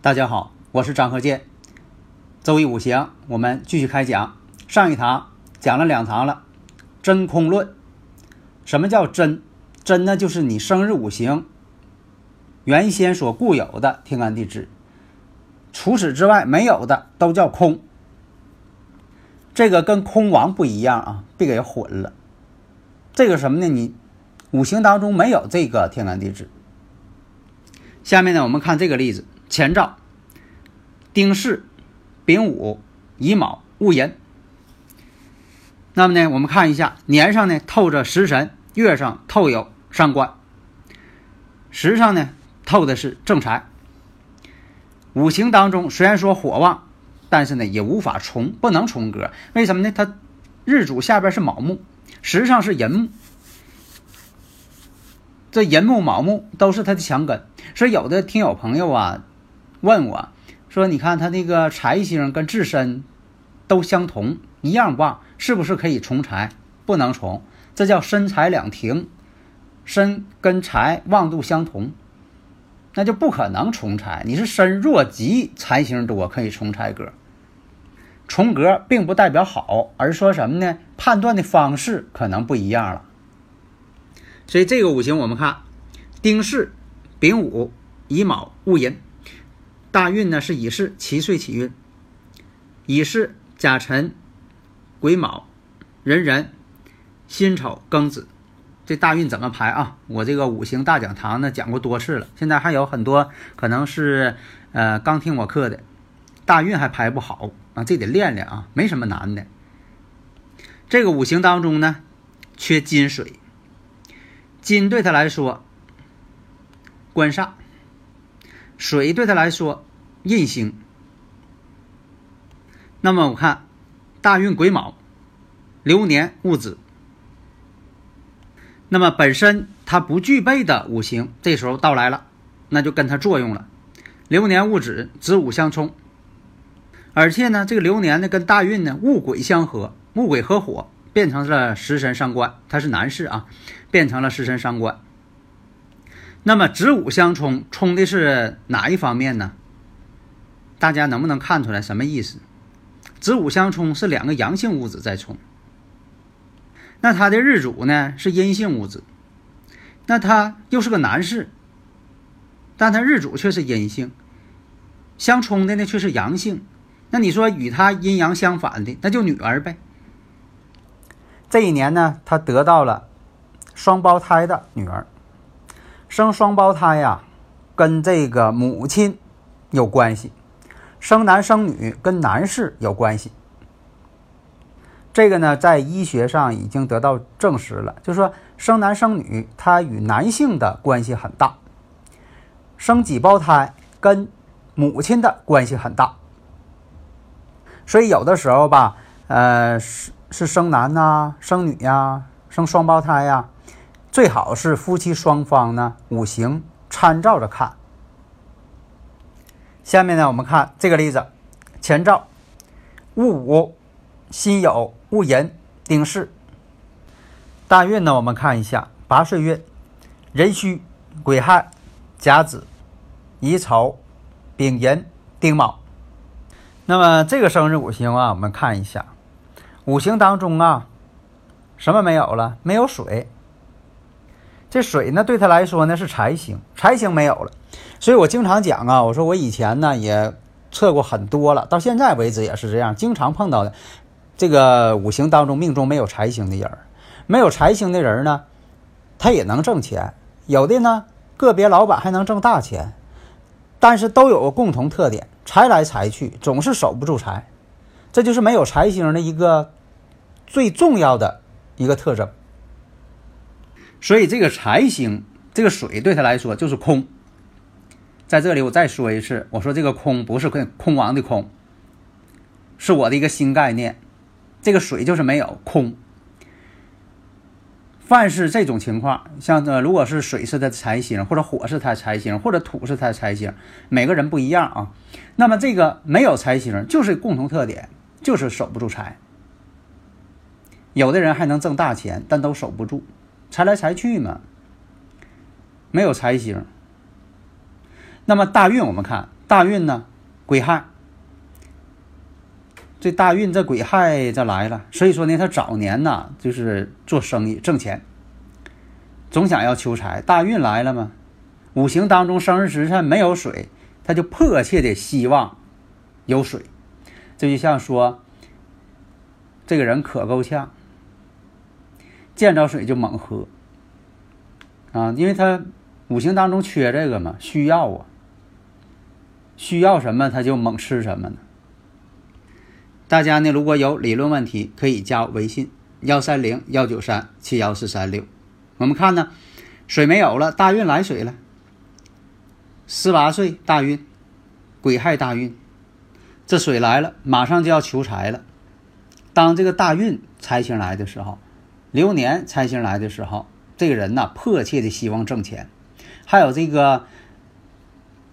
大家好，我是张和建。周易五行，我们继续开讲。上一堂讲了两堂了，真空论。什么叫真？真呢，就是你生日五行原先所固有的天干地支，除此之外没有的都叫空。这个跟空亡不一样啊，别给混了。这个什么呢？你五行当中没有这个天干地支。下面呢，我们看这个例子。前兆：丁巳、丙午、乙卯、戊寅。那么呢，我们看一下年上呢透着食神，月上透有伤官，时上呢透的是正财。五行当中虽然说火旺，但是呢也无法重，不能重格。为什么呢？它日主下边是卯木，时上是寅木。这寅木、卯木都是它的强根，所以有的听友朋友啊。问我说：“你看他那个财星跟自身都相同，一样旺，是不是可以重财？不能重，这叫身财两停。身跟财旺度相同，那就不可能重财。你是身弱极，财星多，可以重财格。重格并不代表好，而说什么呢？判断的方式可能不一样了。所以这个五行我们看：丁巳、丙午、乙卯、戊寅。”大运呢是乙巳，七岁起运。乙巳、甲辰、癸卯、壬壬、辛丑、庚子，这大运怎么排啊？我这个五行大讲堂呢讲过多次了，现在还有很多可能是呃刚听我课的，大运还排不好啊，这得练练啊，没什么难的。这个五行当中呢，缺金水，金对他来说官煞。水对他来说，印星。那么我看大运癸卯，流年戊子。那么本身它不具备的五行，这时候到来了，那就跟它作用了。流年戊子，子午相冲，而且呢，这个流年呢跟大运呢戊癸相合，戊癸合火，变成了食神伤官，他是男士啊，变成了食神伤官。那么子午相冲，冲的是哪一方面呢？大家能不能看出来什么意思？子午相冲是两个阳性物质在冲。那他的日主呢是阴性物质，那他又是个男士，但他日主却是阴性，相冲的呢却是阳性。那你说与他阴阳相反的，那就女儿呗。这一年呢，他得到了双胞胎的女儿。生双胞胎呀，跟这个母亲有关系；生男生女跟男士有关系。这个呢，在医学上已经得到证实了，就是说生男生女，它与男性的关系很大；生几胞胎跟母亲的关系很大。所以有的时候吧，呃，是是生男呐，生女呀，生双胞胎呀。最好是夫妻双方呢五行参照着看。下面呢，我们看这个例子：前兆。戊午、辛酉、戊寅、丁巳。大运呢，我们看一下。八岁运：壬戌、癸亥、甲子、乙丑、丙寅、丁卯。那么这个生日五行啊，我们看一下，五行当中啊，什么没有了？没有水。这水呢，对他来说呢是财星，财星没有了，所以我经常讲啊，我说我以前呢也测过很多了，到现在为止也是这样，经常碰到的这个五行当中命中没有财星的人，没有财星的人呢，他也能挣钱，有的呢个别老板还能挣大钱，但是都有个共同特点，财来财去，总是守不住财。这就是没有财星的一个最重要的一个特征。所以这个财星，这个水对他来说就是空。在这里我再说一次，我说这个空不是空空亡的空，是我的一个新概念。这个水就是没有空。凡是这种情况，像呃，如果是水是他的财星，或者火是他财星，或者土是他财星，每个人不一样啊。那么这个没有财星，就是共同特点，就是守不住财。有的人还能挣大钱，但都守不住，财来财去嘛。没有财星，那么大运我们看大运呢，癸亥。这大运这癸亥这来了，所以说呢，他早年呐就是做生意挣钱，总想要求财。大运来了嘛，五行当中生日时辰没有水，他就迫切的希望有水。这就像说，这个人可够呛，见着水就猛喝啊，因为他五行当中缺这个嘛，需要啊，需要什么他就猛吃什么呢。大家呢，如果有理论问题，可以加微信幺三零幺九三七幺四三六。我们看呢，水没有了，大运来水了。十八岁大运，癸亥大运，这水来了，马上就要求财了。当这个大运财星来的时候，流年财星来的时候，这个人呢，迫切的希望挣钱。还有这个，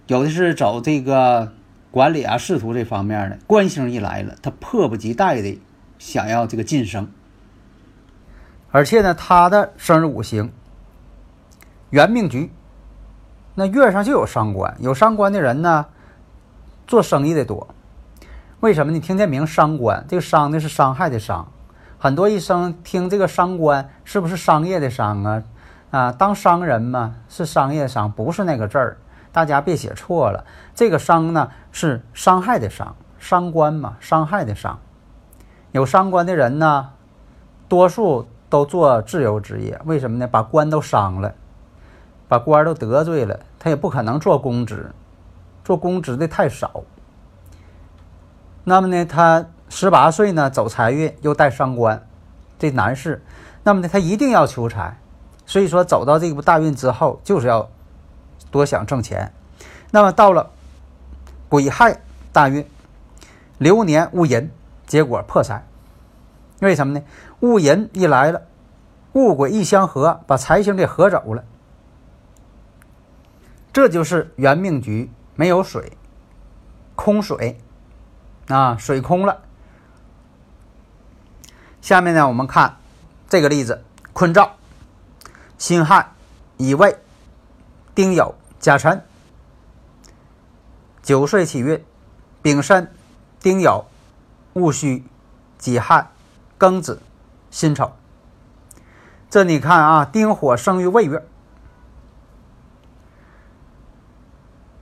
有的是走这个。管理啊，仕途这方面的官星一来了，他迫不及待的想要这个晋升。而且呢，他的生日五行元命局，那月上就有伤官，有伤官的人呢，做生意的多。为什么你听这名伤官？这个伤呢是伤害的伤，很多医生听这个伤官是不是商业的商啊？啊，当商人嘛，是商业商，不是那个字儿。大家别写错了，这个伤呢是伤害的伤，伤官嘛，伤害的伤。有伤官的人呢，多数都做自由职业，为什么呢？把官都伤了，把官都得罪了，他也不可能做公职，做公职的太少。那么呢，他十八岁呢走财运，又带伤官，这男士，那么呢，他一定要求财，所以说走到这步大运之后，就是要。多想挣钱，那么到了癸亥大运，流年戊寅，结果破财。为什么呢？戊寅一来了，戊癸一相合，把财星给合走了。这就是元命局没有水，空水啊，水空了。下面呢，我们看这个例子：坤兆、辛亥、乙未、丁酉。甲辰、九岁起运，丙申、丁酉、戊戌、己亥、庚子、辛丑。这你看啊，丁火生于未月，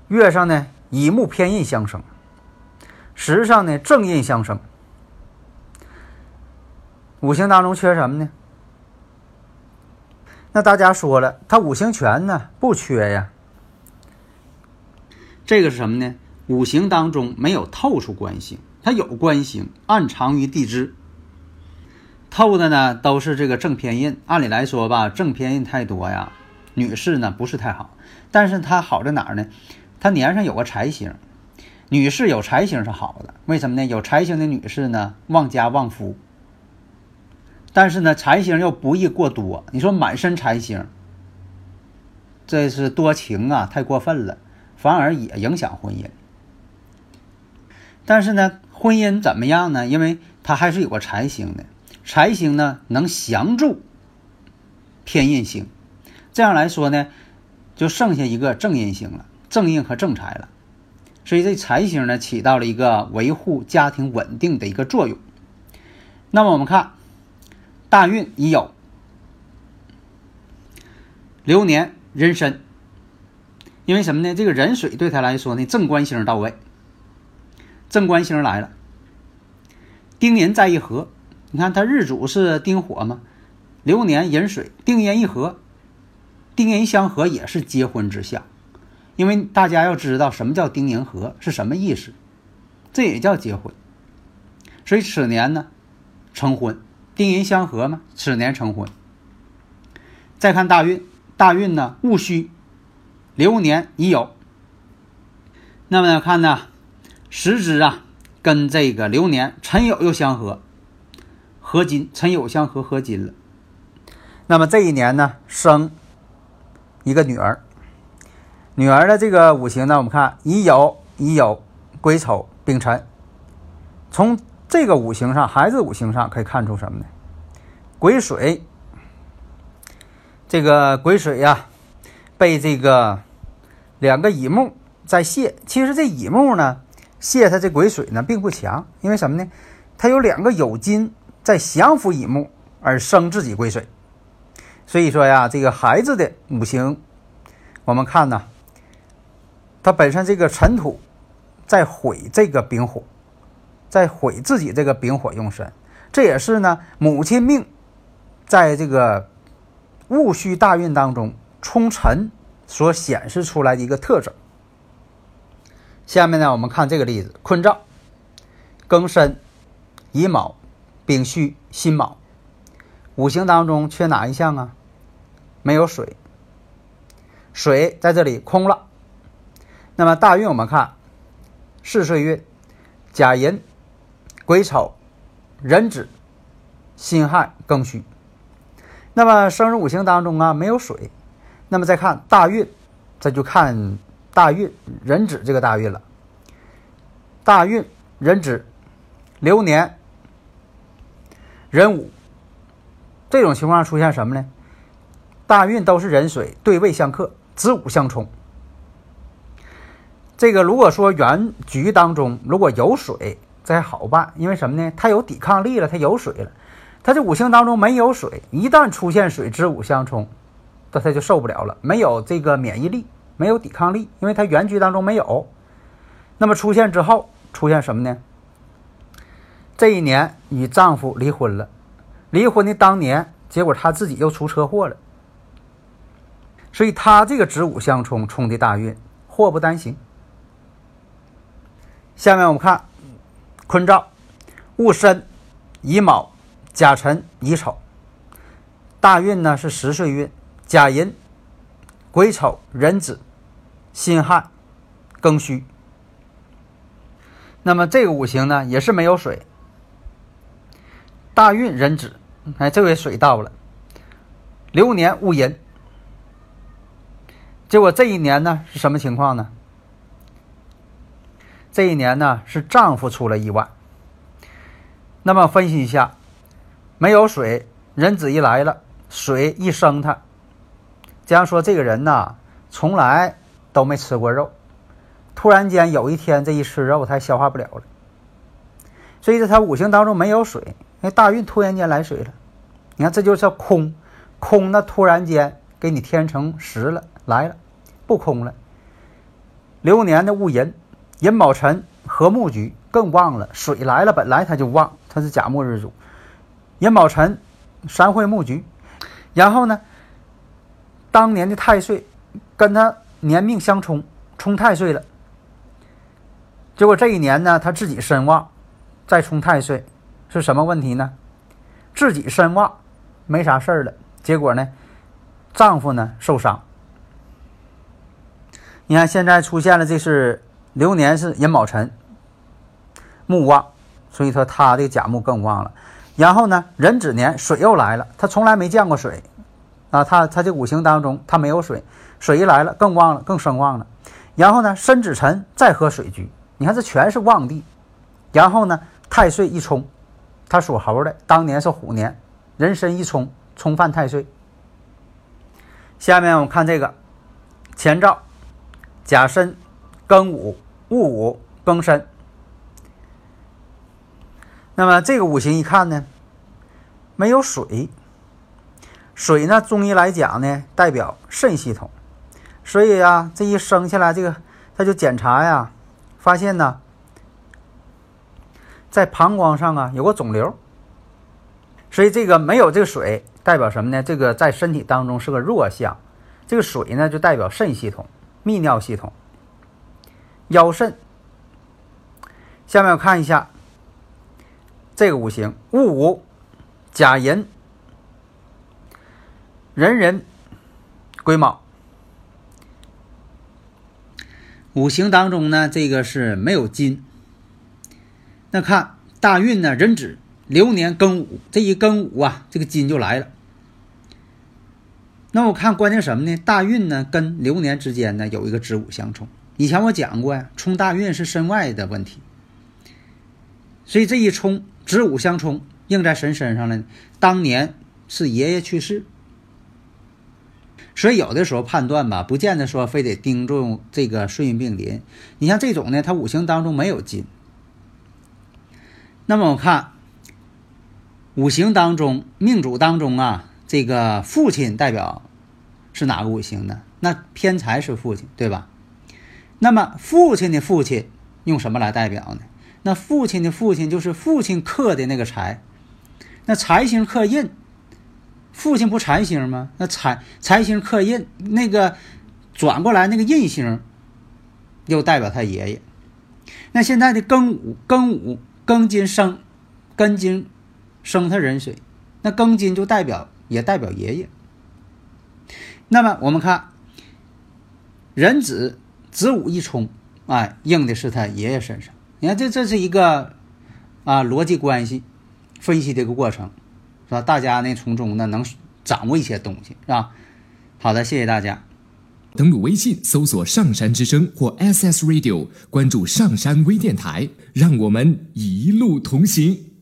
月上呢乙木偏印相生，时上呢正印相生。五行当中缺什么呢？那大家说了，他五行全呢？不缺呀。这个是什么呢？五行当中没有透出官星，它有官星暗藏于地支。透的呢都是这个正偏印。按理来说吧，正偏印太多呀，女士呢不是太好。但是它好在哪儿呢？它年上有个财星，女士有财星是好的。为什么呢？有财星的女士呢旺家旺夫。但是呢财星又不宜过多。你说满身财星，这是多情啊，太过分了。反而也影响婚姻，但是呢，婚姻怎么样呢？因为它还是有个财星的，财星呢能降住偏印星，这样来说呢，就剩下一个正印星了，正印和正财了，所以这财星呢起到了一个维护家庭稳定的一个作用。那么我们看大运已有，流年壬申。因为什么呢？这个壬水对他来说呢，正官星到位，正官星来了。丁寅在一合，你看他日主是丁火嘛，流年寅水，丁寅一合，丁寅相合也是结婚之象。因为大家要知道什么叫丁寅合是什么意思，这也叫结婚。所以此年呢成婚，丁寅相合嘛，此年成婚。再看大运，大运呢戊戌，流年乙酉。那么看呢，时支啊跟这个流年辰酉又相合，合金，辰酉相合合金了。那么这一年呢生一个女儿，女儿的这个五行呢，我们看乙酉、乙酉、癸丑、丙辰。从这个五行上，孩子五行上可以看出什么呢？癸水。这个癸水呀，被这个两个乙木在泄。其实这乙木呢，泄它这癸水呢并不强，因为什么呢？它有两个酉金在降服乙木而生自己癸水。所以说呀，这个孩子的五行，我们看呢，它本身这个尘土在毁这个丙火，在毁自己这个丙火用神。这也是呢，母亲命在这个。戊戌大运当中冲辰所显示出来的一个特征。下面呢，我们看这个例子：坤兆、庚申、乙卯、丙戌、辛卯，五行当中缺哪一项啊？没有水，水在这里空了。那么大运我们看四岁运：甲寅、癸丑、壬子、辛亥、庚戌。那么生日五行当中啊没有水，那么再看大运，这就看大运壬子这个大运了。大运壬子，流年壬午，这种情况出现什么呢？大运都是壬水对位相克，子午相冲。这个如果说原局当中如果有水，这还好办，因为什么呢？它有抵抗力了，它有水了。它这五行当中没有水，一旦出现水支午相冲，那它就受不了了，没有这个免疫力，没有抵抗力，因为它原局当中没有。那么出现之后出现什么呢？这一年与丈夫离婚了，离婚的当年，结果她自己又出车祸了，所以她这个子午相冲冲的大运，祸不单行。下面我们看坤兆，戊申、乙卯。甲辰、乙丑，大运呢是十岁运，甲寅、癸丑、壬子、辛亥、庚戌。那么这个五行呢也是没有水。大运壬子，哎，这回水到了。流年戊寅，结果这一年呢是什么情况呢？这一年呢是丈夫出了意外。那么分析一下。没有水，人子一来了，水一生他。这样说，这个人呐，从来都没吃过肉，突然间有一天这一吃肉，他消化不了了。所以在他五行当中没有水，那大运突然间来水了。你看，这就叫空，空那突然间给你添成实了，来了，不空了。流年的戊寅，寅卯辰合木局更旺了，水来了，本来它就旺，它是甲木日主。寅卯辰，三会木局，然后呢，当年的太岁跟他年命相冲，冲太岁了。结果这一年呢，他自己身旺，再冲太岁，是什么问题呢？自己身旺，没啥事儿了。结果呢，丈夫呢受伤。你看现在出现了，这是流年是寅卯辰，木旺，所以说他的甲木更旺了。然后呢，壬子年水又来了，他从来没见过水，啊，他他这五行当中他没有水，水一来了更旺了，更生旺了。然后呢，申子辰再合水局，你看这全是旺地。然后呢，太岁一冲，他属猴的，当年是虎年，人申一冲，冲犯太岁。下面我们看这个前兆：甲申、庚午、戊午、庚申。那么这个五行一看呢，没有水。水呢，中医来讲呢，代表肾系统。所以啊，这一生下来，这个他就检查呀，发现呢，在膀胱上啊有个肿瘤。所以这个没有这个水，代表什么呢？这个在身体当中是个弱项。这个水呢，就代表肾系统、泌尿系统、腰肾。下面我看一下。这个五行戊午、甲寅、壬壬、癸卯。五行当中呢，这个是没有金。那看大运呢，壬子流年庚午，这一庚午啊，这个金就来了。那我看关键什么呢？大运呢跟流年之间呢有一个子午相冲。以前我讲过呀，冲大运是身外的问题，所以这一冲子午相冲，应在神身上了。当年是爷爷去世。所以有的时候判断吧，不见得说非得盯住这个顺运并临。你像这种呢，它五行当中没有金。那么我看五行当中命主当中啊，这个父亲代表是哪个五行呢？那偏财是父亲，对吧？那么父亲的父亲用什么来代表呢？那父亲的父亲就是父亲克的那个财，那财星克印。父亲不财星吗？那财财星克印，那个转过来那个印星，又代表他爷爷。那现在的庚午，庚午庚金生，庚金生他壬水，那庚金就代表也代表爷爷。那么我们看壬子子午一冲，哎，应的是他爷爷身上。你看这这是一个啊逻辑关系分析的一个过程。是吧？大家呢从中呢能掌握一些东西，是吧？好的，谢谢大家。登录微信搜索“上山之声”或 “SS Radio”，关注“上山微电台”，让我们一路同行。